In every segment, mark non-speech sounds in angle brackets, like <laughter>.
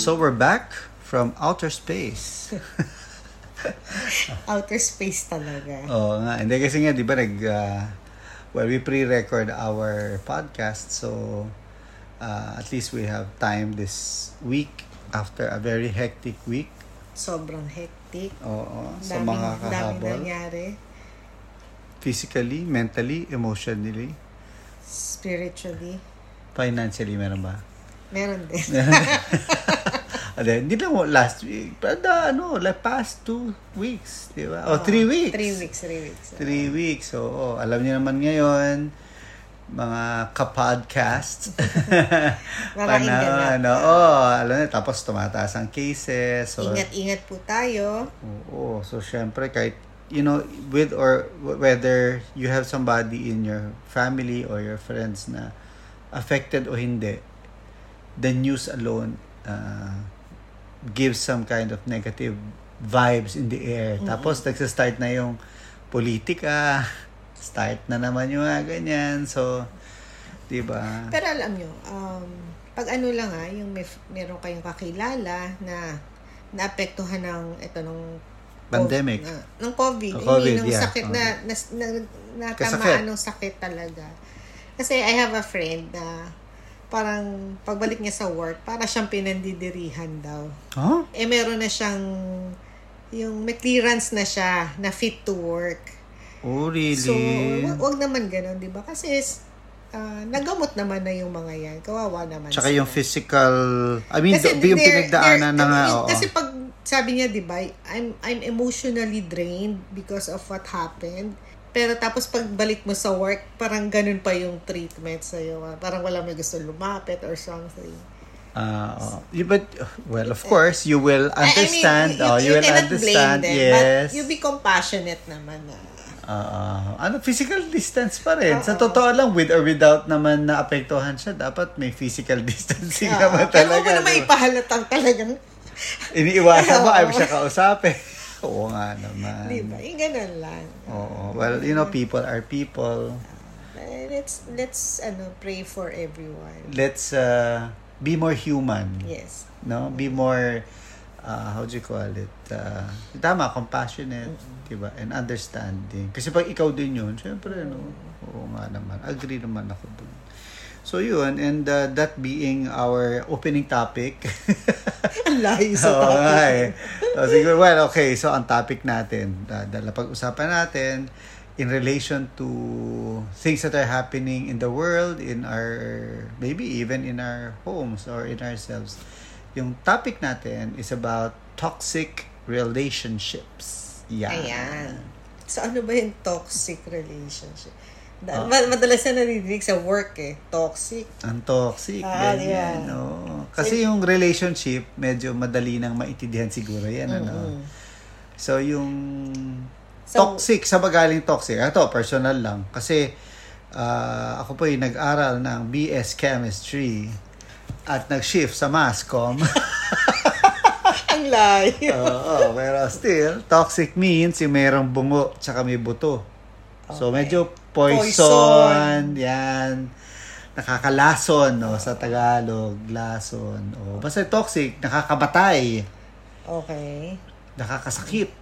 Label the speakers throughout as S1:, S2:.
S1: So we're back from outer space. <laughs>
S2: Outer space talaga.
S1: Oo nga. Hindi kasi nga, di ba, nag, uh, well, we pre-record our podcast. So, uh, at least we have time this week after a very hectic week.
S2: Sobrang hectic.
S1: Oo. Sa
S2: Daming,
S1: mga
S2: daming nangyari.
S1: Physically, mentally, emotionally,
S2: Spiritually.
S1: financially, meron ba?
S2: Meron din. <laughs>
S1: Hindi, hindi lang last week. But uh, ano, like past two weeks, di ba? O, oh, three weeks.
S2: Three weeks, three weeks.
S1: Three weeks. So, oh, alam niyo naman ngayon, mga ka-podcasts. <laughs>
S2: Maraming ganap.
S1: ano, oh, alam niyo, tapos tumataas ang cases. So,
S2: Ingat-ingat po tayo.
S1: Oo. So, syempre, kahit, you know, with or whether you have somebody in your family or your friends na affected o hindi, the news alone uh, gives some kind of negative vibes in the air.
S2: Mm-hmm.
S1: Tapos, nagsistart na yung politika, <laughs> start na naman yung mga ganyan. So, di ba?
S2: Pero alam nyo, um, pag ano lang ah, yung may, meron kayong kakilala na naapektuhan ng ito nung
S1: Pandemic.
S2: na, ng COVID.
S1: Oh, COVID,
S2: Hindi, ng
S1: yeah.
S2: sakit
S1: Oh.
S2: na, na, na, natamaan ng sakit talaga. Kasi I have a friend na parang pagbalik niya sa work, para siyang pinandidirihan daw.
S1: Huh?
S2: Eh, meron na siyang yung may clearance na siya na fit to work.
S1: Oh, really?
S2: So, wag, wag naman ganun, di ba? Kasi ah, nagamot naman na yung mga yan. Kawawa naman
S1: Tsaka
S2: sila.
S1: yung physical, I mean, do, yung pinagdaanan na nga, oo.
S2: Kasi pag sabi niya, di ba, I'm, I'm emotionally drained because of what happened. Pero tapos pagbalik mo sa work, parang ganun pa yung treatment sa'yo. Parang wala may gusto lumapit or something.
S1: Ah, oo. You- but, well, of course, you will understand.
S2: I mean,
S1: oh, you, will
S2: cannot
S1: understand.
S2: blame them,
S1: yes.
S2: But you be compassionate naman na.
S1: Ah, ano, physical distance pa rin. Sa
S2: Oo.
S1: totoo lang, with or without naman na apektuhan siya, dapat may physical <laughs> distancing
S2: Oo.
S1: naman
S2: Pero
S1: talaga.
S2: huwag mo naman ipahalatang talagang,
S1: Iniiwasan mo, ayaw siya <laughs> kausapin. Oo nga naman.
S2: di ba? Yung ganun lang.
S1: Oo. Well, you know, people are people.
S2: Let's, let's, ano, pray for everyone.
S1: Let's uh, be more human.
S2: Yes.
S1: No? Be more, uh, how do you call it? Uh, tama, compassionate. Diba? And understanding. Kasi pag ikaw din yun, syempre, no? Oo nga naman. Agree naman ako dun. So yun, and uh, that being our opening topic. <laughs>
S2: Ang layo sa
S1: Oo
S2: topic.
S1: So, siguro, well, okay. So, ang topic natin, uh, pag-usapan natin in relation to things that are happening in the world, in our, maybe even in our homes or in ourselves. Yung topic natin is about toxic relationships. Yan.
S2: Ayan. So, ano ba yung toxic relationship? Ma- Madalas na narinig sa work eh. Toxic.
S1: Ang toxic,
S2: Ah,
S1: ganyan,
S2: yeah.
S1: no? Kasi yung relationship, medyo madali nang maintindihan siguro yan, ano?
S2: Mm-mm.
S1: So, yung
S2: So-
S1: toxic, sa magaling toxic, ito, personal lang. Kasi, ah, ako po ay nag-aral ng BS Chemistry at nag-shift sa Mascom. <laughs>
S2: Ang layo.
S1: Oo, pero still, toxic means yung mayroong bungo tsaka may buto. So,
S2: Okay.
S1: medyo poison,
S2: Poison.
S1: yan. Nakakalason, no, sa Tagalog, lason. O, basta toxic, nakakabatay,
S2: Okay.
S1: nakakasakit.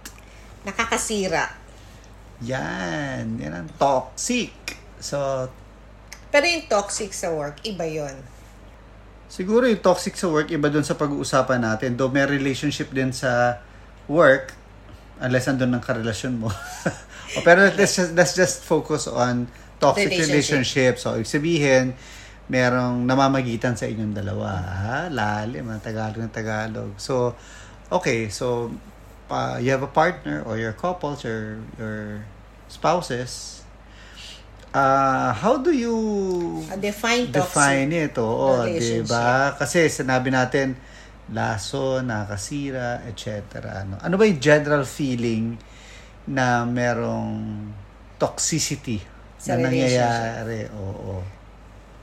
S2: Nakakasira.
S1: Yan, yan ang toxic. So,
S2: Pero yung toxic sa work, iba yon.
S1: siguro yung toxic sa work, iba dun sa pag-uusapan natin. Though may relationship din sa work, unless andun ang karelasyon mo. <laughs> o, pero let's just, let's just focus on toxic relationship.
S2: Relationship.
S1: So, ibig sabihin, merong namamagitan sa inyong dalawa. Ha? Lalim, ang Tagalog ng Tagalog. So, okay, so, uh, you have a partner or your couples or your spouses, uh, how do you
S2: A define toxic.
S1: define it, oo, di ba? Kasi sinabi natin, laso, nakasira, etc. Ano, ano ba yung general feeling na merong toxicity
S2: Sa
S1: na nangyayari? Oo.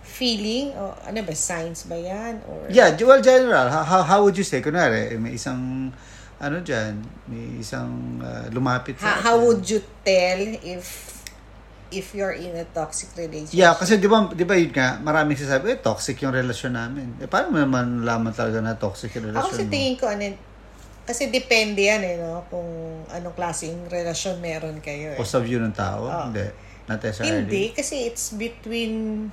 S2: Feeling? O ano ba? Science ba yan? Or
S1: Yeah, well, general, how, how, how would you say? Kunwari, may isang, ano dyan, may isang uh, lumapit
S2: Ha-
S1: sa
S2: how
S1: atin.
S2: would you tell if if you're in a toxic relationship.
S1: Yeah, kasi di ba, di ba yun nga, maraming sinasabi, eh, toxic yung relasyon namin. Eh, paano mo naman nalaman talaga na toxic yung
S2: Ako
S1: relasyon
S2: sa
S1: mo?
S2: tingin ko, ano, kasi depende yan eh, no? Kung anong klaseng relasyon meron kayo eh.
S1: O sa view ng tao?
S2: Oo.
S1: Hindi. Not necessarily.
S2: Hindi, kasi it's between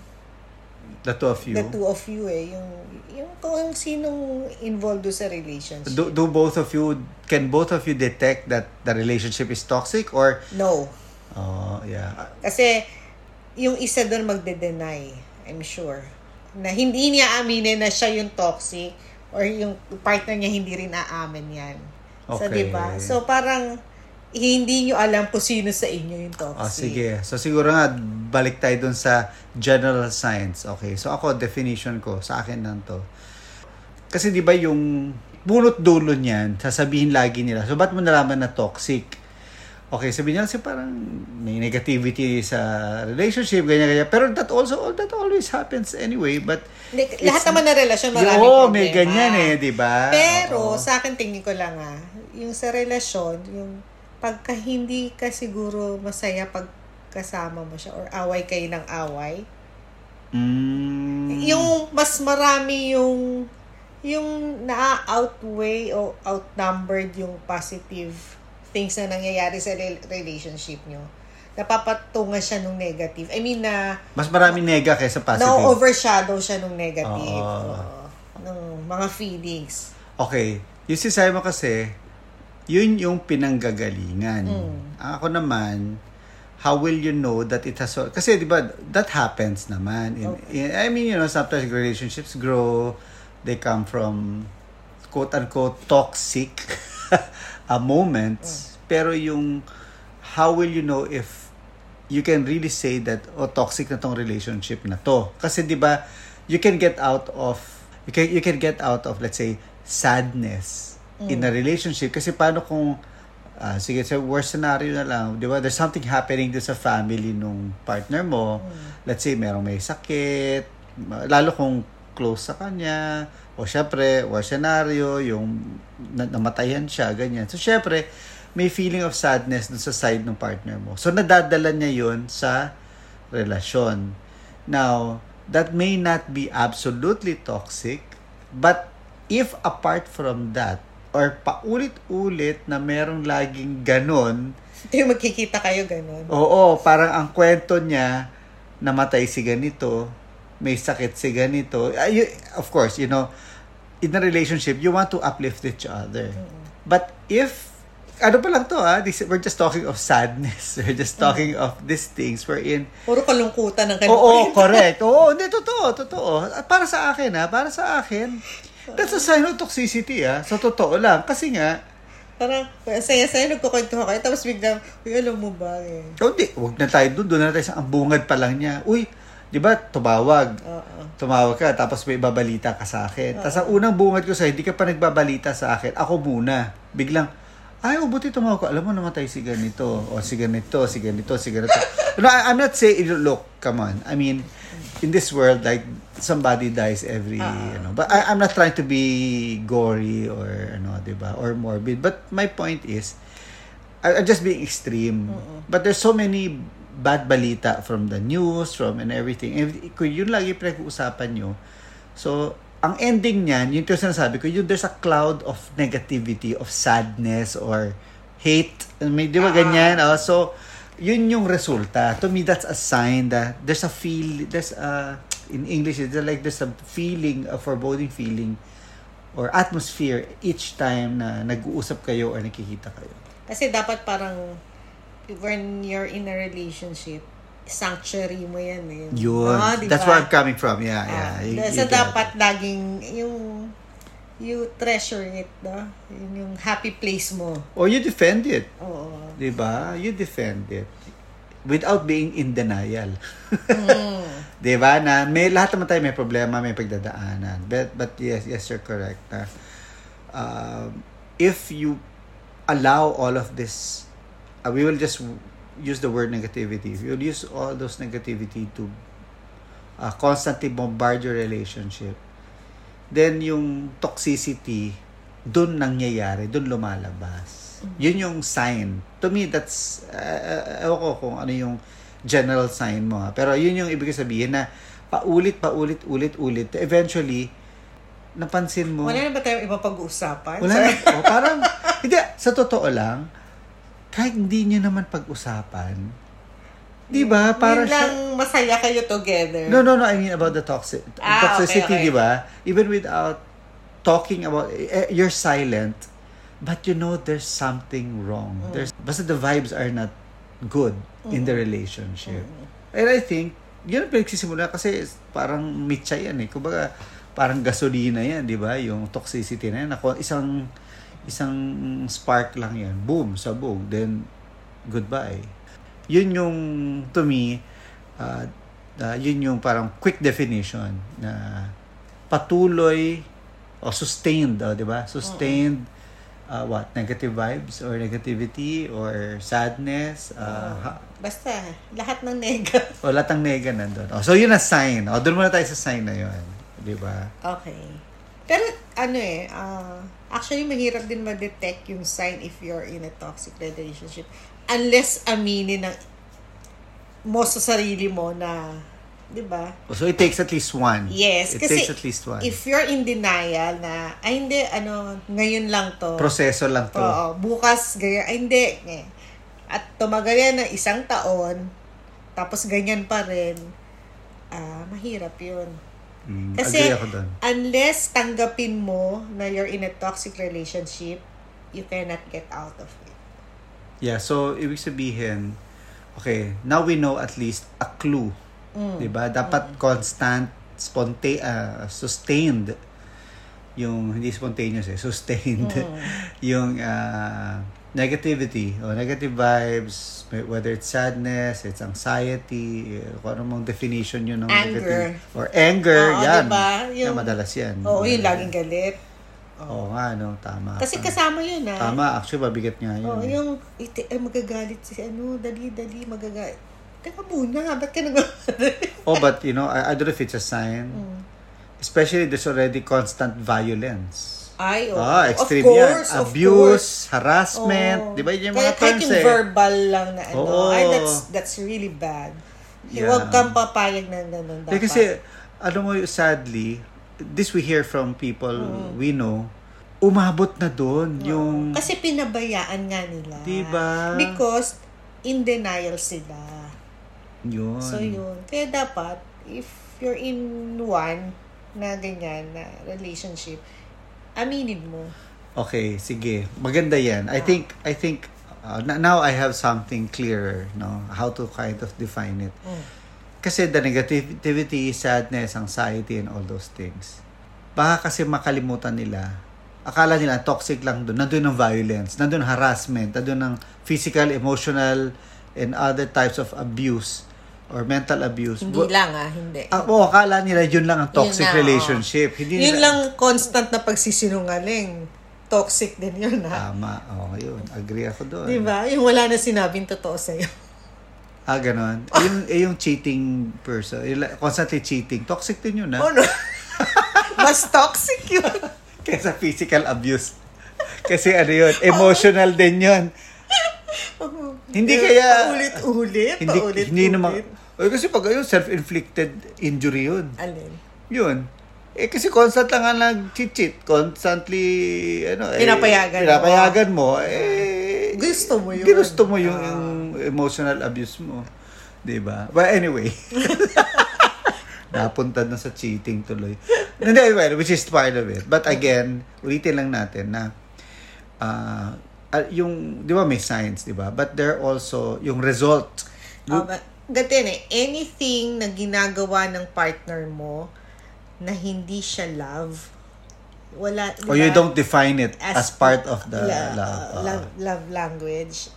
S1: The two of you.
S2: the two of you eh. Yung, yung kung sinong involved sa relationship.
S1: Do, do both of you, can both of you detect that the relationship is toxic or,
S2: no.
S1: oh, yeah.
S2: Kasi yung isa doon magde-deny, I'm sure. Na hindi niya aminin na siya yung toxic or yung partner niya hindi rin aamin yan. So,
S1: Okay.
S2: di ba? So, parang hindi nyo alam kung sino sa inyo yung toxic.
S1: Oh, sige. So, siguro nga, balik tayo dun sa general science. Okay. So, ako, definition ko, sa akin lang to. Kasi di ba yung bunot dulo niyan, sasabihin lagi nila, so ba't mo nalaman na toxic? Okay, sabihin niya kasi parang may negativity sa relationship, ganyan-ganyan. Pero that also, that always happens anyway. But,
S2: lahat naman ng relasyon maraming
S1: Oo,
S2: problema.
S1: may ganyan eh, di ba?
S2: Pero,
S1: Oo.
S2: sa akin tingin ko lang ah, yung sa relasyon, yung pagka hindi ka siguro masaya pag kasama mo siya or away kayo ng away,
S1: Mm.
S2: yung mas marami yung yung na-outweigh o outnumbered yung positive things na nangyayari sa rel- relationship nyo. Napapatungan siya nung negative. I mean na
S1: Mas maraming nega kaysa positive.
S2: na-overshadow siya nung negative.
S1: Oo.
S2: Oo. ng mga feelings.
S1: Okay. Yung si Simon kasi, yun yung pinanggagalingan.
S2: Mm.
S1: Ako naman, how will you know that it has... Kasi di ba, that happens naman. In, in- I mean, you know, sometimes relationships grow. They come from quote-unquote toxic <laughs> <laughs> uh, moments. Pero yung how will you know if you can really say that oh toxic na tong relationship na to? Kasi 'di ba you can get out of you can you can get out of let's say sadness in a relationship. Kasi paano kung ah, sige sa worst scenario na lang 'di ba there's something happening do sa family nung partner mo. Let's say merong may sakit lalo kung close sa kanya o syempre scenario yung na- namatayan siya ganyan so syempre may feeling of sadness dun sa side ng partner mo. So, nadadala niya yun sa relasyon. Now, that may not be absolutely toxic, but if apart from that, or paulit-ulit na merong laging ganon,
S2: yung magkikita kayo ganun.
S1: oo, parang ang kwento niya, namatay si ganito, may sakit si ganito. Ah, you- of course, you know, in a relationship, you want to uplift each other. But if ano pa lang to ah, this, we're just talking of sadness. <laughs> We're just talking of these things wherein
S2: Puro kalungkutan ng kanila.
S1: Oo, correct. <laughs> Oo, hindi, totoo, totoo. Para sa akin, ha? Para sa akin. That's a sign of toxicity, ha? Sa totoo lang. Kasi nga,
S2: Parang, saya-saya, nagkukwento kayo, tapos biglang, uy, alam mo ba eh.
S1: oh, di, huwag na tayo doon. Doon na tayo sa ang bungad pa lang niya. Uy, di ba, tumawag.
S2: Oo.
S1: Tumawag ka, tapos may babalita ka sa akin. Tapos ang unang bungad ko sa'yo, hindi ka pa nagbabalita sa akin. Ako muna. Biglang, ay, oh, buti tumawag ko. Alam mo, namatay si ganito. O si ganito, si ganito, si ganito. <laughs> no, I- I'm not saying, look, come on. I mean, in this world, like, somebody dies every, you know. But I, I'm not trying to be gory or, ano, di ba, or morbid. But my point is, I, I'm just being extreme. But there's so many bad balita from the news, from and everything. And kung yun lagi pinag-uusapan nyo, so, ang ending niyan, yun yung sinasabi ko, yun, there's a cloud of negativity, of sadness, or hate. May, di ba ganyan? Oh, so, yun yung resulta. To me, that's a sign that there's a feel, there's a, in English, it's like there's a feeling, a foreboding feeling, or atmosphere each time na nag-uusap kayo or nakikita kayo.
S2: Kasi dapat parang, when you're in a relationship, sanctuary mo yan eh.
S1: Yun.
S2: Ah, di
S1: That's where I'm coming from. Yeah, yeah.
S2: Ah,
S1: You-
S2: so
S1: you get
S2: dapat
S1: it.
S2: laging, yung, you treasure it, no? Yun yung happy place mo.
S1: Or you defend it.
S2: Oo.
S1: Di ba? You defend it. Without being in denial.
S2: Mm. <laughs>
S1: Di ba? Na may, lahat naman tayo may problema, may pagdadaanan. But, but yes, yes, you're correct. Na, um, if you allow all of this, uh, we will just use the word negativity. You'll use all those negativity to uh, constantly bombard your relationship. Then yung toxicity, dun nangyayari, dun lumalabas. Yun yung sign. To me, that's, uh, ewan ko kung ano yung general sign mo. Ha? Pero yun yung ibig sabihin na paulit, paulit, ulit, ulit. Eventually, napansin mo.
S2: Wala na ba tayong iba pag-uusapan?
S1: Wala na. Oh, parang, hindi, sa totoo lang, kahit hindi nyo naman pag-usapan, di ba? Para
S2: lang masaya kayo together.
S1: No, no, no. I mean about the toxic
S2: Ah,
S1: toxicity,
S2: okay, okay.
S1: di ba? Even without talking about, eh, you're silent, but you know there's something wrong.
S2: Mm.
S1: There's, basta the vibes are not good in the relationship.
S2: Mm.
S1: And I think, yun ang pinagsisimula kasi parang mitsa yan eh. Kumbaga, parang gasolina yan, di ba? Yung toxicity na yan. Ako, isang, isang spark lang yan. Boom, sabog. Then, goodbye. Yun yung, to me, uh, uh, yun yung parang quick definition na patuloy o sustained, oh, di ba? Sustained uh, what? Negative vibes or negativity or sadness. Uh, ha-
S2: Basta, lahat ng nega.
S1: o lahat ng nega nandun. O, so, yun ang sign. O, doon muna tayo sa sign na yun. Di ba?
S2: Okay. Pero ano eh, ah, actually mahirap din ma-detect yung sign if you're in a toxic relationship. Unless aminin ng mo sa sarili mo na, di ba?
S1: So, it takes at least one.
S2: Yes,
S1: It
S2: kasi
S1: takes at least one.
S2: if you're in denial na, ay hindi, ano, ngayon lang to.
S1: Proseso lang to.
S2: Oo, bukas, gaya, ay hindi. At tumagal yan ng isang taon, tapos ganyan pa rin, ah, mahirap yun.
S1: Mm,
S2: Kasi, unless tanggapin mo na you're in a toxic relationship, you cannot get out of it.
S1: Yeah, so, ibig sabihin, okay, now we know at least a clue.
S2: Mm.
S1: Di ba? Dapat constant, sponta uh, sustained yung hindi spontaneous eh, sustained
S2: Mm. <laughs>
S1: yung uh, negativity o negative vibes, whether it's sadness, it's anxiety, eh, kung ano mong definition yun ng
S2: Anger.
S1: negative or anger,
S2: Oo,
S1: yan.
S2: diba?
S1: Yan,
S2: Yung-
S1: madalas yan.
S2: Oo,
S1: Diba?
S2: yung laging galit.
S1: Oo nga, no, tama.
S2: Kasi
S1: ka.
S2: kasama yun ah.
S1: Tama, actually, mabigat nga yun.
S2: Oo,
S1: eh.
S2: yung iti, ay, magagalit si ano, dali, dali, magagalit. Teka muna, ba't ka nag <laughs>
S1: Oh, but you know, I, I don't know if it's a sign.
S2: Mm.
S1: Especially there's already constant violence.
S2: Ay, oo.
S1: Ah, extreme
S2: of course,
S1: yan.
S2: of
S1: Abuse,
S2: course.
S1: harassment,
S2: Oo.
S1: di ba yun yung
S2: Kaya
S1: mga
S2: kahit
S1: terms eh.
S2: verbal lang na ano,
S1: Oo.
S2: ay, that's, that's really bad.
S1: Yeah.
S2: Huwag kang papayag na ganun.
S1: Eh,
S2: Dapat.
S1: kasi, ano mo, sadly, this we hear from people
S2: Mm.
S1: we know, umabot na doon yung...
S2: Kasi pinabayaan nga nila.
S1: Diba?
S2: Because in denial sila.
S1: Yun.
S2: So yun. Kaya dapat, if you're in one na ganyan na relationship, aminin mo.
S1: Okay, sige. Maganda yan. I think, I think, uh, now I have something clearer, no? How to kind of define it.
S2: Mm.
S1: Kasi the negativity, sadness, anxiety, and all those things. Baka kasi makalimutan nila. Akala nila toxic lang doon. Nandun ang violence, nandun ang harassment, nandun ang physical, emotional, and other types of abuse or mental abuse.
S2: Hindi lang ah, hindi.
S1: Ah, oo, akala nila yun lang ang toxic
S2: Yun na,
S1: relationship. Hindi
S2: Yun
S1: nila-
S2: lang constant na pagsisinungaling. Toxic din yun ha.
S1: Tama. Oo, yun. Agree ako doon.
S2: Di ba? Yung wala na sinabing totoo sa'yo. <laughs>
S1: Ah, ganon. <laughs> Eh, yung, eh, yung cheating person, yung constantly cheating, toxic din yun, ha?
S2: Oh no. <laughs> Mas toxic yun.
S1: Kaysa physical abuse. Kasi ano yun, emotional din yun. Hindi kaya...
S2: Paulit-ulit.
S1: Hindi,
S2: paulit-ulit.
S1: hindi naman... Eh, kasi pag ayun, self-inflicted injury yun.
S2: Alin?
S1: Yun. Eh, kasi constant lang nga nag-cheat. Constantly, ano, eh,
S2: Pinapayagan mo.
S1: pinapayagan mo. Eh,
S2: Gusto mo yun.
S1: Ginusto mo yung,
S2: Ah.
S1: yung emotional abuse mo. 'Di ba? But anyway. <laughs> Napunta na sa cheating tuloy. Hindi, well, which is part of it. But again, ulitin lang natin na ah, ah, yung, di ba may signs, di ba? But there also, yung result.
S2: Oh, but, yun eh. Anything na ginagawa ng partner mo na hindi siya love, wala,
S1: or you don't define it as,
S2: As
S1: part of the
S2: la-
S1: love.
S2: uh,
S1: Ah.
S2: love, love language,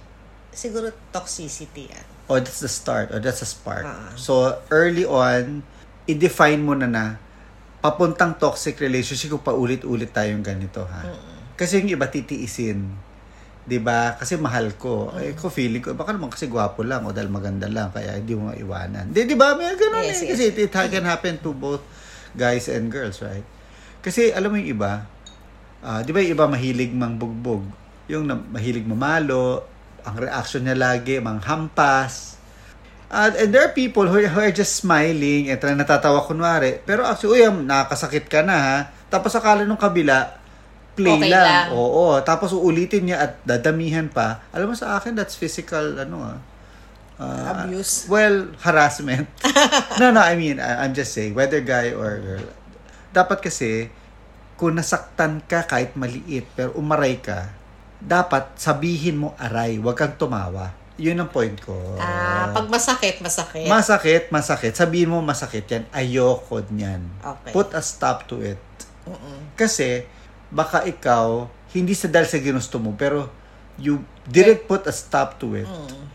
S2: siguro toxicity yan.
S1: or that's the start, or that's a spark.
S2: Ah.
S1: So, early on, i-define mo na na papuntang toxic relationship kung paulit-ulit tayong ganito, ha? Kasi yung iba titiisin. 'Di ba? Kasi mahal ko. Eh, ko feeling ko, baka naman kasi gwapo lang o dahil maganda lang, kaya hindi mo maiwanan. Di, di ba? May ganun
S2: Yes,
S1: eh.
S2: yes,
S1: Kasi it, it can happen to both guys and girls, right? Kasi alam mo yung iba, ah, di ba yung iba mahilig mangbugbog? Yung na, mahilig mamalo, ang reaction niya lagi, manghampas. Uh, and there are people who, who are just smiling at natatawa kunwari. Pero actually, uy, am, nakakasakit ka na ha. Tapos akala nung kabila, play
S2: Okay
S1: lang.
S2: lang.
S1: Oo. Tapos uulitin niya at dadamihan pa. Alam mo sa akin, that's physical, ano ah. Uh,
S2: Abuse.
S1: Well, harassment. <laughs> no, no, I mean, I'm just saying, whether guy or girl, dapat kasi, kung nasaktan ka kahit maliit, pero umaray ka, dapat sabihin mo aray, wag kang tumawa. Yun ang point ko.
S2: Ah, pag masakit, masakit.
S1: Masakit, masakit. Sabihin mo masakit yan. Ayoko niyan.
S2: Okay.
S1: Put a stop to it.
S2: Mm-mm.
S1: Kasi, baka ikaw, hindi sa dahil sa ginusto mo, pero you didn't put a stop to it.
S2: Mm.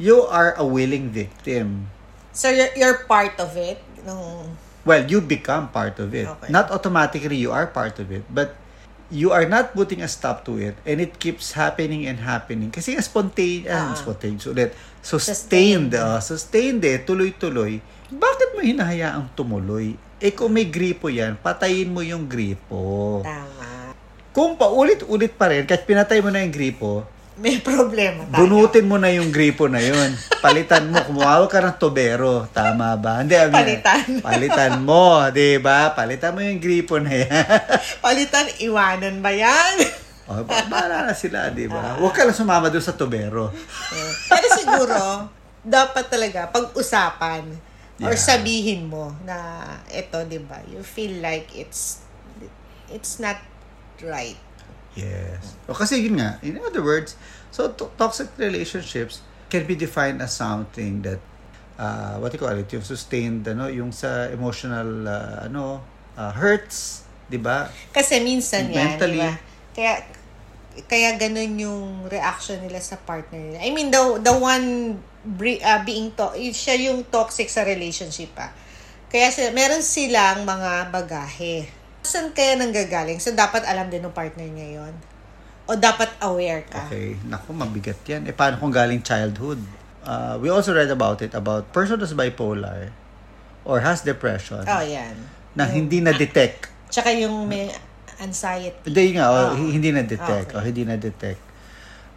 S1: You are a willing victim.
S2: So, you're, you're part of it? Nung,
S1: Well, you become part of it.
S2: Okay.
S1: Not automatically you are part of it, but you are not putting a stop to it and it keeps happening and happening. Kasi nga spontaneous, ah,
S2: Ah.
S1: spontaneous ulit.
S2: Sustained.
S1: Sustained, ah, sustained eh, tuloy-tuloy. Bakit mo hinahayaang tumuloy? Eh kung may gripo yan, patayin mo yung gripo.
S2: tama.
S1: Kung paulit-ulit pa rin, kahit pinatay mo na yung gripo,
S2: May problema tayo.
S1: bunutin mo na yung gripo na yun. Palitan mo, kumawag ka ng tobero. Tama ba? Hindi, I mean,
S2: Palitan. <laughs>
S1: Palitan mo, di ba? Palitan mo yung gripo na yan. <laughs>
S2: Palitan, iwanan ba yan?
S1: o, ba- <laughs> bahala na sila, di ba? Huwag ka lang sumama doon sa tobero.
S2: Pero siguro, dapat talaga pag-usapan or
S1: Yeah.
S2: sabihin mo na ito, 'di ba? You feel like it's it's not right.
S1: Yes. O kasi yun nga, in other words, so to- toxic relationships can be defined as something that uh, what do you call it, yung sustained, ano, yung sa emotional, uh, ano, uh, hurts, di ba?
S2: Kasi minsan yan,
S1: Mentally.
S2: di ba? Kaya kaya ganun yung reaction nila sa partner nila. I mean, the, the one uh, being to siya yung toxic sa relationship pa. Kaya sila, meron silang mga bagahe. Saan kaya nanggagaling? So, dapat alam din ng partner niya yon O dapat aware ka.
S1: Okay, naku, mabigat yan. Eh, paano kung galing childhood? Uh, we also read about it, about person who's bipolar or has depression
S2: Oh, yan.
S1: na hindi na-detect.
S2: Tsaka yung may anxiety.
S1: Hindi nga,
S2: Ah.
S1: oh, hindi na-detect.
S2: Okay.
S1: Oh, hindi na-detect.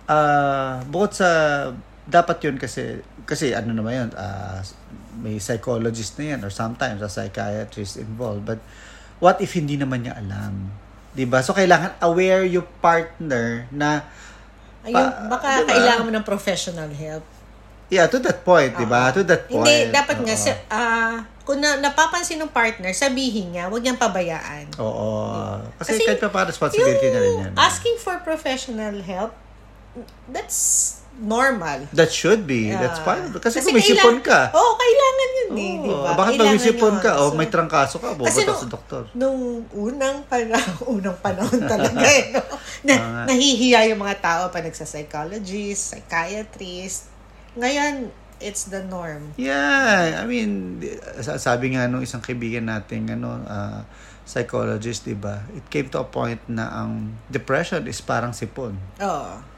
S1: Ah, bukod sa, dapat yun kasi, kasi ano naman yun, ah, may psychologist na yan or sometimes a psychiatrist involved. But what if hindi naman niya alam? 'Di ba So, kailangan aware yung partner na
S2: Ayun,
S1: Pa-
S2: baka
S1: diba?
S2: kailangan mo ng professional help.
S1: Yeah, to that point, di ba? To that point.
S2: Hindi, dapat nga,
S1: Oo.
S2: sa, ah, kung na, napapansin ng partner, sabihin niya, huwag niyang pabayaan.
S1: Oo. Kasi,
S2: Kasi
S1: kahit pa pa responsibility na rin yan.
S2: asking for professional help, that's normal.
S1: That should be. That's
S2: Yeah.
S1: fine. Kasi, kung may sipon ka.
S2: Oo, oh, kailangan yun eh,
S1: Oo.
S2: di ba?
S1: Bakit pag may sipon ka, o
S2: So,
S1: may trangkaso ka,
S2: Kasi
S1: bubutas
S2: nung-
S1: sa doktor.
S2: Nung unang panahon, <laughs> unang panahon talaga eh, no? <laughs> na,
S1: nga.
S2: nahihiya yung mga tao pa nagsa-psychologist, psychiatrist. Ngayon, it's the norm.
S1: Yeah, I mean, sabi nga nung isang kaibigan nating ano, ah, psychologist, 'di ba? It came to a point na ang depression is parang sipon.
S2: Oo.
S1: 'Di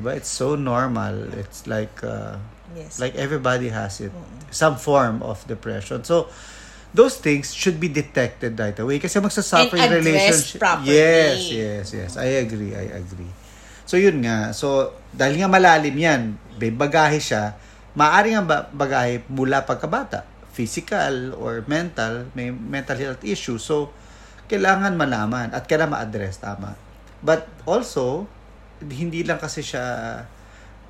S1: ba? It's so normal. It's like uh,
S2: Yes.
S1: like everybody has it. Some form of depression. So those things should be detected right away kasi magsasuffer yung relationship.
S2: properly.
S1: Yes, yes, yes. I agree, I agree. So yun nga. So dahil nga malalim yan, may bagahe siya, maaari nga ba- bagahe mula pagkabata. Physical or mental, may mental health issue. So, kailangan malaman at kailangan ma-address, tama. But also, hindi lang kasi siya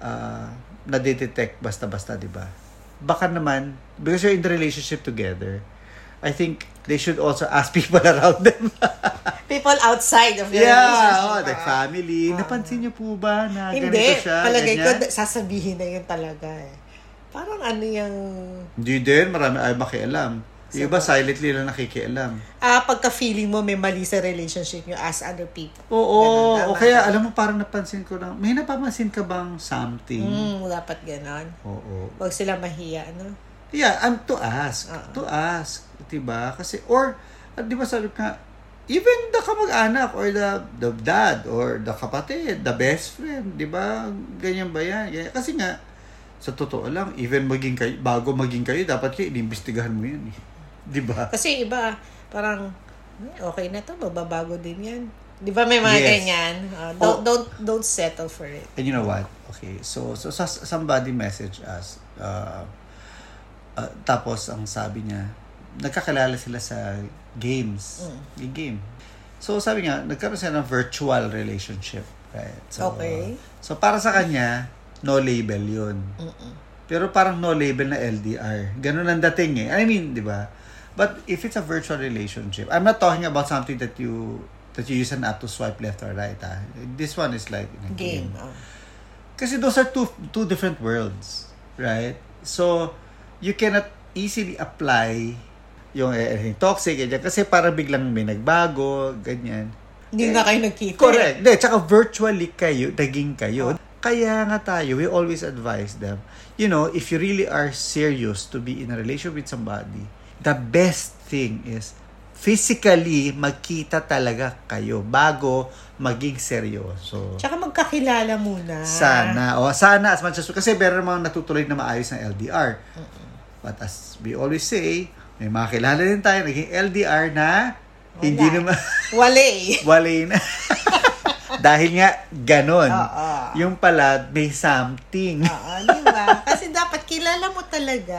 S1: uh, nadidetect basta-basta, di ba? Baka naman, because you're in the relationship together, I think they should also ask people <laughs> around them.
S2: People outside of the
S1: yeah,
S2: relationship.
S1: oh, like family.
S2: Ah.
S1: Napansin niyo po ba na
S2: Hindi,
S1: ganito siya?
S2: palagay ko,
S1: ganyan?
S2: da- sasabihin na yun talaga eh. Parang ano yung...
S1: Hindi din, marami ay makialam. Yung iba
S2: Sa-
S1: silently lang nakikialam.
S2: Ah, pagka-feeling mo may mali sa relationship nyo as other people.
S1: Oo,
S2: Ganun,
S1: o kaya alam mo parang napansin ko lang, may napapansin ka bang something?
S2: Hmm, dapat ganon.
S1: Oo.
S2: Huwag sila mahiya, ano?
S1: Yeah, um, to ask.
S2: Oo.
S1: To ask. Diba? Kasi, or, di ba sabi ka, even the kamag-anak or the, the dad or the kapatid, the best friend, di ba? Ganyan ba yan? Ganyan. Kasi nga, sa totoo lang, even maging kayo, bago maging kayo, dapat kayo, inimbestigahan mo yan eh. Di ba?
S2: Kasi iba, parang, "Eh, okay na to, mababago din yan. Di ba may mga
S1: Yes.
S2: ganyan? Ah, don't,
S1: Oh.
S2: don't, don't settle for it.
S1: And you know what? Okay, so so, so somebody message us. Uh, Ah, tapos, ang sabi niya, nagkakilala sila sa games. Yung game. So, sabi nga, nagkaroon sila ng virtual relationship. Right? So,
S2: Okay.
S1: So, para sa kanya, no label yun. Pero parang no label na LDR. Ganun ang dating eh. I mean, di ba? But if it's a virtual relationship, I'm not talking about something that you that you use an app to swipe left or right. Ah. This one is like in a game.
S2: Game. Oh.
S1: Kasi those are two two different worlds, right? So, you cannot easily apply yung eh, eh, toxic, ganyan. Kasi parang biglang may nagbago, ganyan.
S2: Hindi na kayo nagkita.
S1: Correct. Hindi, tsaka virtually kayo, naging kayo. Kaya nga tayo, we always advise them, you know, if you really are serious to be in a relationship with somebody, the best thing is physically magkita talaga kayo bago maging seryoso.
S2: Tsaka magkakilala muna.
S1: Sana. O, sana as much as... Kasi meron mga natutuloy na maayos ng LDR. But as we always say, may mga kilala din tayo, naging LDR na hindi naman... <laughs>
S2: Wale.
S1: Wale <laughs> na. <laughs> Dahil nga, ganon.
S2: Oo.
S1: Yung pala, may something.
S2: Oo, di ba? Kasi dapat kilala mo talaga.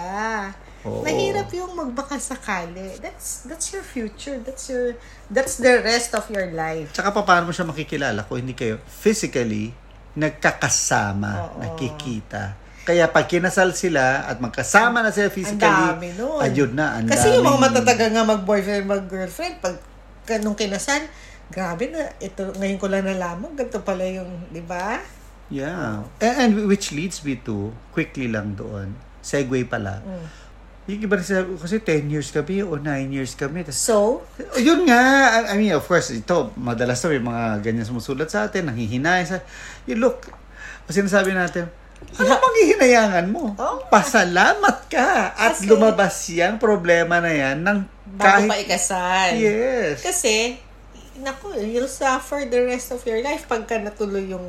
S1: Oo.
S2: Mahirap yung magbaka sakali. That's that's your future. That's your that's the rest of your life.
S1: Tsaka pa, paano mo siya makikilala kung hindi kayo physically nagkakasama,
S2: Oo.
S1: nakikita. Kaya pag kinasal sila at magkasama na sila
S2: Ang
S1: physically,
S2: dami nun.
S1: ayun na, ang
S2: Kasi yung mga matataga nga mag-boyfriend, mag-girlfriend, pag ka- nung kinasal, grabe na, ito, ngayon ko lang nalaman, ganito pala yung, di ba?
S1: Yeah. And, and which leads me to, quickly lang doon, segue pala. Yung iba rin kasi 10 years kami o 9 years kami. Tas,
S2: So,
S1: yun nga, I, mean, of course, ito, madalas na may mga ganyan sumusulat sa atin, nanghihinay sa, you look, kasi sinasabi natin, ano bang hihinayangan mo?
S2: Oh.
S1: Pasalamat ka at
S2: Kasi-
S1: lumabas yan, problema na yan, ng
S2: bago pa ikasal.
S1: Yes.
S2: Kasi, naku, you'll suffer the rest of your life pagka natuloy yung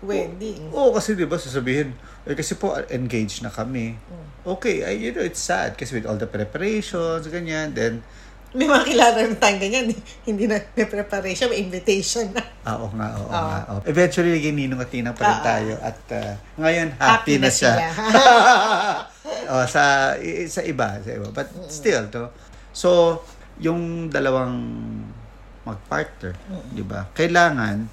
S2: wedding.
S1: Oo, kasi di ba sasabihin, eh, kasi po engaged na kami.
S2: Mm.
S1: Okay, I, you know, it's sad kasi with all the preparations, ganyan, then,
S2: May mga kilala ng tayong ganyan, hindi na may preparation, may invitation na.
S1: ah, oo nga, oo
S2: Oo.
S1: nga. oo. Eventually, naging ninong at tinang pa rin
S2: Ah,
S1: tayo at ah, ngayon, happy, na, siya. <laughs> oh, sa sa iba, sa iba. But still to. So, yung dalawang magpartner, 'di ba? Kailangan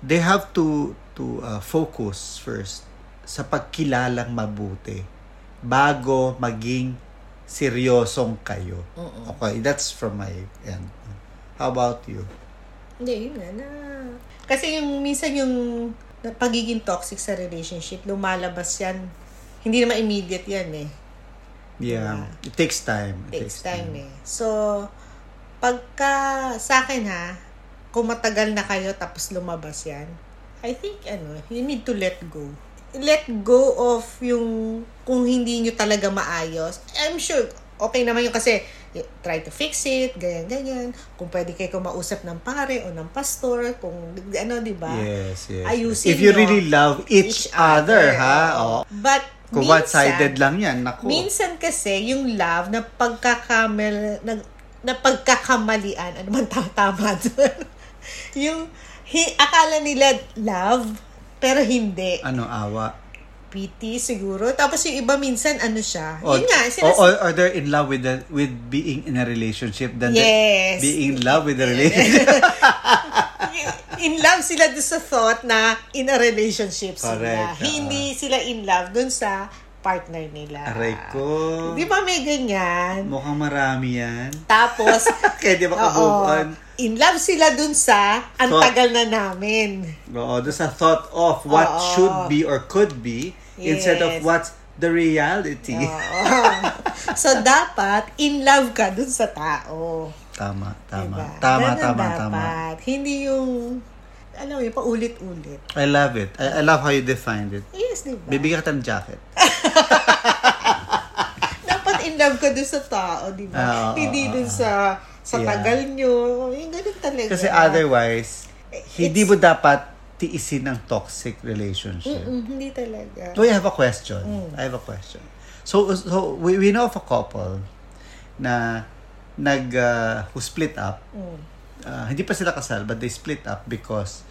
S1: they have to to uh, focus first sa pagkilalang mabuti bago maging seryosong kayo. Okay, that's from my end. How about you?
S2: Hindi, yun nga na. Kasi yung minsan yung pagiging toxic sa relationship, lumalabas yan. Hindi naman immediate yan eh.
S1: Yeah, it takes time.
S2: It takes time eh. So, pagka sa akin ha, kung matagal na kayo tapos lumabas yan, I think ano, you need to let go. Let go of yung kung hindi nyo talaga maayos. I'm sure, okay naman yung kasi try to fix it, ganyan-ganyan. Kung pwede kayo kumausap ng pare o ng pastor, kung ano, di ba?
S1: Yes, yes.
S2: Ayusin
S1: If you
S2: nyo
S1: really love each, other, ha?
S2: oo.
S1: Oh.
S2: But,
S1: Kung
S2: minsan,
S1: one-sided lang yan, naku.
S2: Minsan kasi, yung love na pagkakamel, na, na pagkakamalian, ano man ta- tama <laughs> doon? yung, hi, akala nila love, pero hindi.
S1: ano, awa.
S2: Pity siguro. Tapos yung iba minsan, ano siya.
S1: Or,
S2: yun nga,
S1: or,
S2: sinas-
S1: or, or they're in love with the, with being in a relationship than the-
S2: Yes.
S1: being in love with the relationship. <laughs>
S2: in love sila doon sa thought na in a relationship sila.
S1: Correct, oo.
S2: Hindi sila in love doon sa partner nila.
S1: Aray ko.
S2: Di ba may ganyan?
S1: Mukhang marami yan.
S2: Tapos, <laughs>
S1: Kaya di ba ka-move
S2: Oo.
S1: on?
S2: In love sila dun sa ang tagal na namin.
S1: Oo, doon sa thought of what
S2: Oo.
S1: should be or could be instead of
S2: Yes.
S1: what's the reality.
S2: Oo. <laughs> so, dapat in love ka dun sa tao.
S1: Tama, tama.
S2: Diba?
S1: Tama,
S2: Ganun
S1: tama,
S2: dapat.
S1: tama.
S2: Hindi yung, alam mo paulit-ulit.
S1: I love it. I, I love how you defined it.
S2: Yes, di ba?
S1: Bibigyan ka ng jacket. <laughs> <laughs>
S2: Dapat in love ka dun sa tao, di ba?
S1: Ah,
S2: Hindi dun sa sa
S1: Yeah.
S2: tagal nyo. Yung ganun talaga.
S1: Kasi otherwise,
S2: It's-
S1: hindi mo dapat tiisin ng toxic relationship.
S2: Mm, hindi talaga.
S1: So I have a question.
S2: Mm.
S1: I have a question. So so we, we know of a couple na nag uh, who split up.
S2: Mm.
S1: Uh, hindi pa sila kasal but they split up because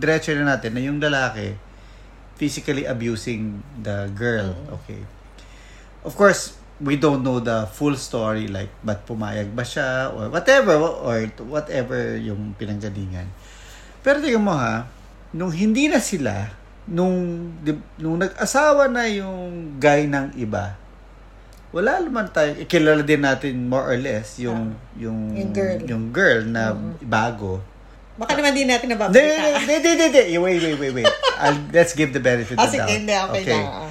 S1: diretso na natin na yung lalaki physically abusing the girl.
S2: Mm.
S1: Okay. Of course, we don't know the full story like ba't pumayag ba siya or whatever or whatever yung pinanggalingan. Pero tingnan mo ha, nung hindi na sila, nung, nung nag-asawa na yung guy ng iba, wala naman tayo, kilala din natin more or less yung, yung,
S2: Yung girl.
S1: yung girl na bago.
S2: Baka naman din natin
S1: Hindi,
S2: nababalita.
S1: hindi, hindi, hindi. Wait, wait, wait, wait. I'll, let's give the benefit
S2: Ah,
S1: of the
S2: sige,
S1: doubt.
S2: hindi, okay, na. ah.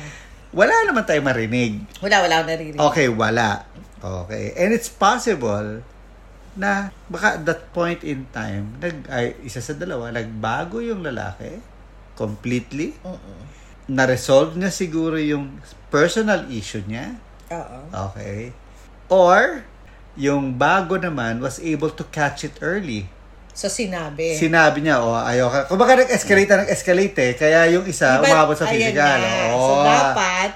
S1: Wala naman tayo marinig.
S2: Wala, wala akong naririnig.
S1: Okay, wala. Okay. And it's possible na baka at that point in time, nag, ay, isa sa dalawa, nagbago yung lalaki completely. Na-resolve niya siguro yung personal issue niya.
S2: Oo.
S1: Okay. Or, yung bago naman was able to catch it early.
S2: So, sinabi.
S1: Sinabi niya, oh, ayaw ka. Kung baka nag-escalate na nag-escalate eh, kaya yung isa
S2: Diba,
S1: umabot sa physical. Oh.
S2: So, dapat,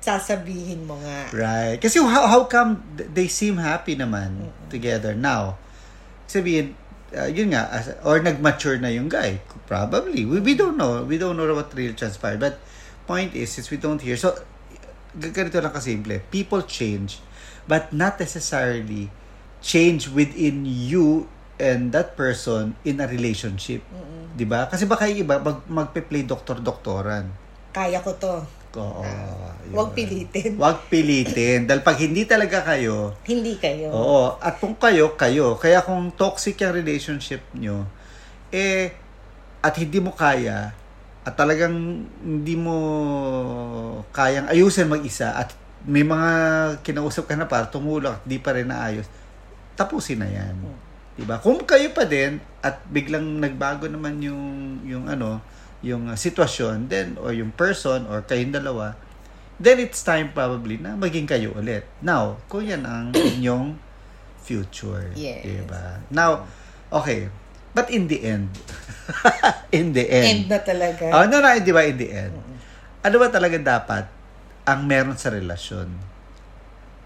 S2: sasabihin mo nga.
S1: Right. Kasi how, how come th- they seem happy naman together now? Sabihin, uh, yun nga, as, or nag-mature na yung guy. Probably. We, we don't know. We don't know what really transpired. But point is, since we don't hear, so, ganito lang kasimple. People change, but not necessarily change within you and that person in a relationship. 'Di ba? Kasi baka yung iba mag, magpe-play doktor-doktoran.
S2: Kaya ko to.
S1: Oo. yun.
S2: Huwag pilitin. <laughs>
S1: Huwag pilitin. Dahil pag hindi talaga kayo,
S2: Hindi kayo.
S1: oo, at kung kayo, kayo. Kaya kung toxic yung relationship nyo, eh, at hindi mo kaya, at talagang hindi mo kayang ayusin mag-isa, at may mga kinausap ka na para tumulong at di pa rin naayos, tapusin na yan. Diba? Kung kayo pa din, at biglang nagbago naman yung, yung ano, yung uh, sitwasyon, then, or yung person, or kayong dalawa, then it's time probably na maging kayo ulit. Now, kung yan ang inyong future.
S2: Yes.
S1: Diba? Now, okay. But in the end, <laughs> in the end,
S2: End na talaga.
S1: Oh, no, no, di ba in the end? Ano ba talaga dapat ang meron sa relasyon?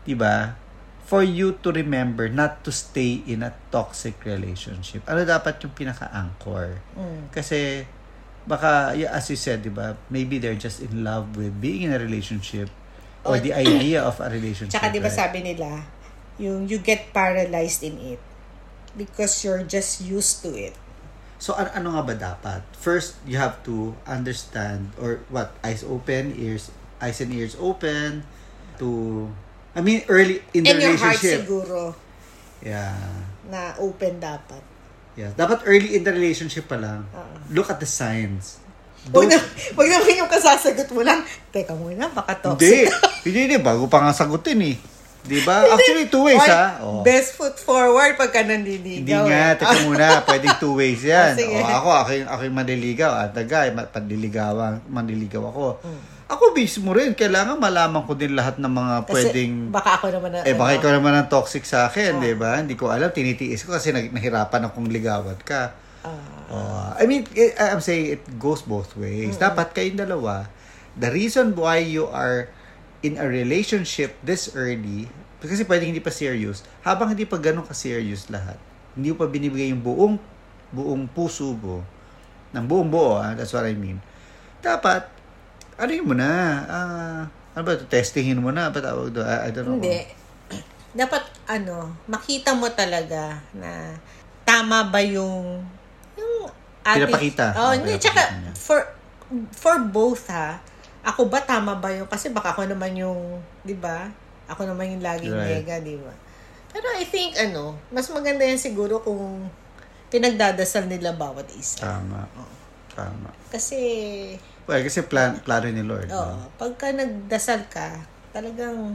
S1: Di ba? For you to remember not to stay in a toxic relationship. Ano dapat yung pinaka-anchor?
S2: Mm.
S1: Kasi baka as you said, 'di ba? Maybe they're just in love with being in a relationship or
S2: Oh.
S1: the idea of a relationship.
S2: Tsaka di ba
S1: right?
S2: sabi nila, yung you get paralyzed in it because you're just used to it.
S1: So ano, ano nga ba dapat? First, you have to understand or what eyes open, ears eyes and ears open to I mean early in the
S2: And your heart
S1: relationship.
S2: siguro
S1: Yeah.
S2: na open dapat.
S1: Yeah. Dapat early in the relationship pa lang.
S2: Oo.
S1: Look at the signs.
S2: Huwag
S1: Don't-
S2: na, huwag naman yung kasasagot mo lang. Teka muna, baka
S1: Hindi.
S2: toxic.
S1: Hindi, hindi. Bago pa nga sagutin eh. Di ba? Actually, two ways ha. Oh.
S2: Best foot forward pagka nandiligaw.
S1: Hindi nga,
S2: eh.
S1: teka muna, <laughs> pwedeng two ways yan.
S2: Ah, sige.
S1: o, ako, ako, yung, ako yung manliligaw. At the guy, ma- panliligawan, manliligaw ako.
S2: Hmm.
S1: Ako mismo rin, kailangan malaman ko din lahat ng mga
S2: Kasi
S1: pwedeng...
S2: baka ako naman na,
S1: Eh, baka
S2: ano,
S1: ikaw naman ang toxic sa akin,
S2: Ah.
S1: di ba? Hindi ko alam, tinitiis ko kasi nahirapan akong ligawan ka.
S2: ah,
S1: Oh, I mean, it- I'm saying it goes both ways. Dapat kayong dalawa, the reason why you are in a relationship this early, kasi pwedeng hindi pa serious, habang hindi pa ganun ka-serious lahat, hindi pa binibigay yung buong, buong puso mo, ng buong buo, ah, that's what I mean. Dapat, ano yun mo na, ah, ano ba ito, testingin mo na, ba tawag doon? I, I don't know.
S2: Hindi. <clears throat> Dapat, ano, makita mo talaga na tama ba yung yung ati-
S1: Pinapakita.
S2: Oh,
S1: Oh,
S2: hindi.
S1: pinapakita
S2: Tsaka,
S1: niya.
S2: for, for both ha, ako ba tama ba yung, kasi baka ako naman yung, di ba? Ako naman yung laging
S1: Right.
S2: nega, di ba? Pero I think, ano, mas maganda yan siguro kung pinagdadasal nila bawat isa.
S1: Tama. Tama.
S2: Kasi,
S1: Well, kasi plan, plano ni Lord.
S2: oh,
S1: no?
S2: pagka nagdasal ka, talagang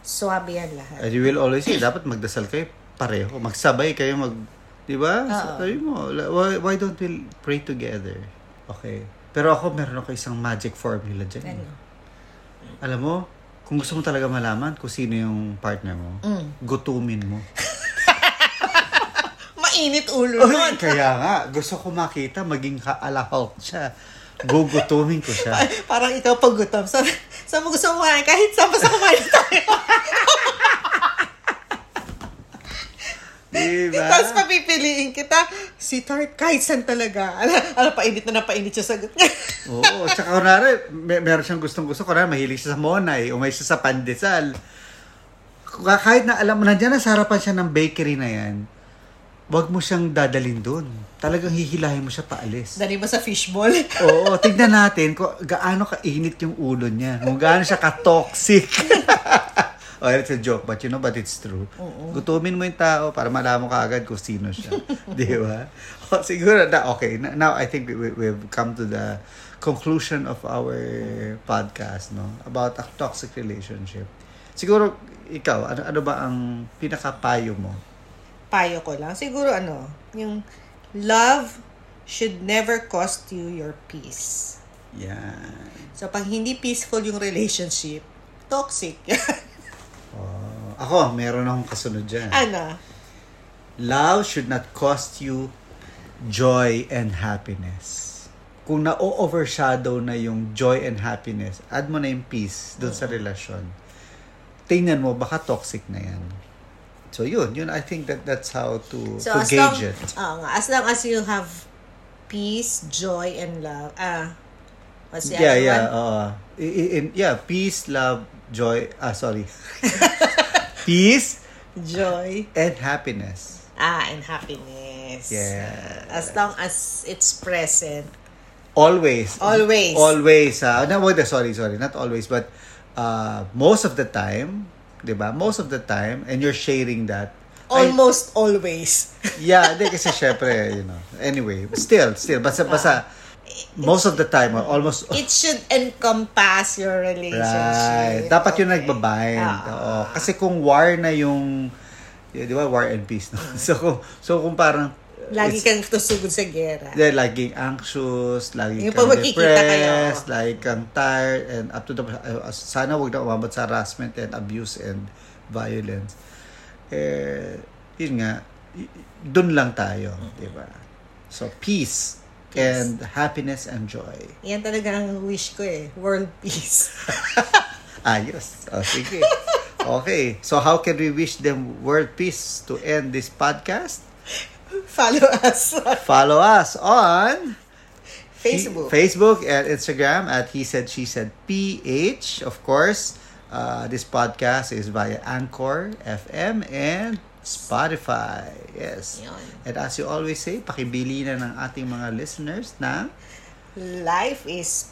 S2: swabe yan lahat.
S1: And you will always say, dapat magdasal kayo pareho. Magsabay kayo mag... Di ba?
S2: Oo.
S1: Sabi mo, why, why don't we pray together? Okay. Pero ako, meron ako isang magic formula dyan. eh.
S2: Ano?
S1: Alam mo, kung gusto mo talaga malaman kung sino yung partner mo,
S2: Mm.
S1: gutumin mo. <laughs>
S2: Mainit ulo nun.
S1: Kaya nga, gusto ko makita, maging ka-alahok siya. Gugutumin ko siya.
S2: Parang ikaw pag gutom. Sa, sa mo gusto mo kumain, kahit saan basta kumain tayo. <laughs>
S1: Diba?
S2: Tapos papipiliin kita, si Tart, kahit saan talaga. Ala, ala painit na napainit siya sagot niya. <laughs>
S1: Oo. Tsaka kunwari, may, meron siyang gustong gusto. Kunwari, mahilig siya sa monay o may siya sa pandesal. kahit na alam mo, nandiyan na sa harapan siya ng bakery na yan, wag mo siyang dadalin doon. Talagang hihilahin mo siya paalis.
S2: Dali mo sa fishball. <laughs>
S1: Oo, tignan natin kung gaano kainit yung ulo niya. Kung gaano siya ka-toxic. <laughs> oh, it's a joke, but you know, but it's true. Gutumin mo yung tao para malaman ka agad kung sino siya. <laughs> Di ba? Oh, siguro na, okay. Now, I think we, we've come to the conclusion of our podcast, no? About a toxic relationship. Siguro, ikaw, ano, ano ba ang pinakapayo mo?
S2: Payo ko lang. Siguro ano, yung love should never cost you your peace.
S1: Yan.
S2: So, pag hindi peaceful yung relationship, toxic. <laughs>
S1: Oh, ako, meron akong kasunod dyan.
S2: ano?
S1: Love should not cost you joy and happiness. Kung na-overshadow na yung joy and happiness, add mo na yung peace doon sa relasyon. Tingnan mo, baka toxic na yan. So yun, yun I think that that's how to,
S2: So,
S1: to
S2: as long,
S1: gauge it.
S2: Nga, as long as you have peace, joy, and love. Ah, what's the
S1: Yeah,
S2: other
S1: yeah,
S2: one?
S1: oo. I- i- in- yeah, peace, love, joy, ah, sorry. <laughs> peace
S2: Joy.
S1: and happiness.
S2: Ah, and happiness.
S1: Yeah.
S2: As long as it's present.
S1: Always.
S2: Always.
S1: Always. Uh, no, wait, sorry, sorry. Not always, but uh, most of the time, di ba? Most of the time, and you're sharing that.
S2: Almost always. <laughs>
S1: yeah, di kasi syempre, you know. Anyway, still, still. Basta, basta, most of the time, or almost,
S2: It should encompass your
S1: right.
S2: relationship.
S1: Dapat yun
S2: Okay.
S1: nagbabind.
S2: Ah.
S1: Oo. Kasi kung war na yung, di ba, war and peace, no? <laughs> So, kung, so kung parang,
S2: Lagi kang tusugod sa gera.
S1: Yeah, laging anxious, laging
S2: Yung
S1: kang
S2: magkikita kayo.
S1: depressed, lagi kang tired, and up to the, uh, sana wag na umabot sa harassment and abuse and violence. Eh, yun nga, dun lang tayo, di ba? So, peace, and happiness and joy.
S2: Yan talaga ang wish ko eh. World peace. <laughs>
S1: Ayos. O, sige. <laughs> Okay. So, how can we wish them world peace to end this podcast? <laughs>
S2: Follow us
S1: Follow us on
S2: Facebook.
S1: Facebook and Instagram at He Said, She Said PH. Of course, uh, this podcast is via Anchor, FM, and Spotify. Yes.
S2: Yun.
S1: And as you always say, pakibili na ng ating mga listeners na
S2: Life is.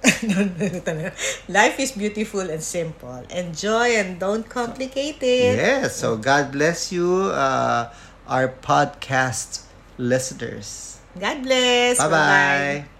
S2: <laughs> Life is beautiful and simple. Enjoy and don't complicate it.
S1: Yes. So God bless you, uh, our podcast listeners.
S2: God bless.
S1: Bye-bye.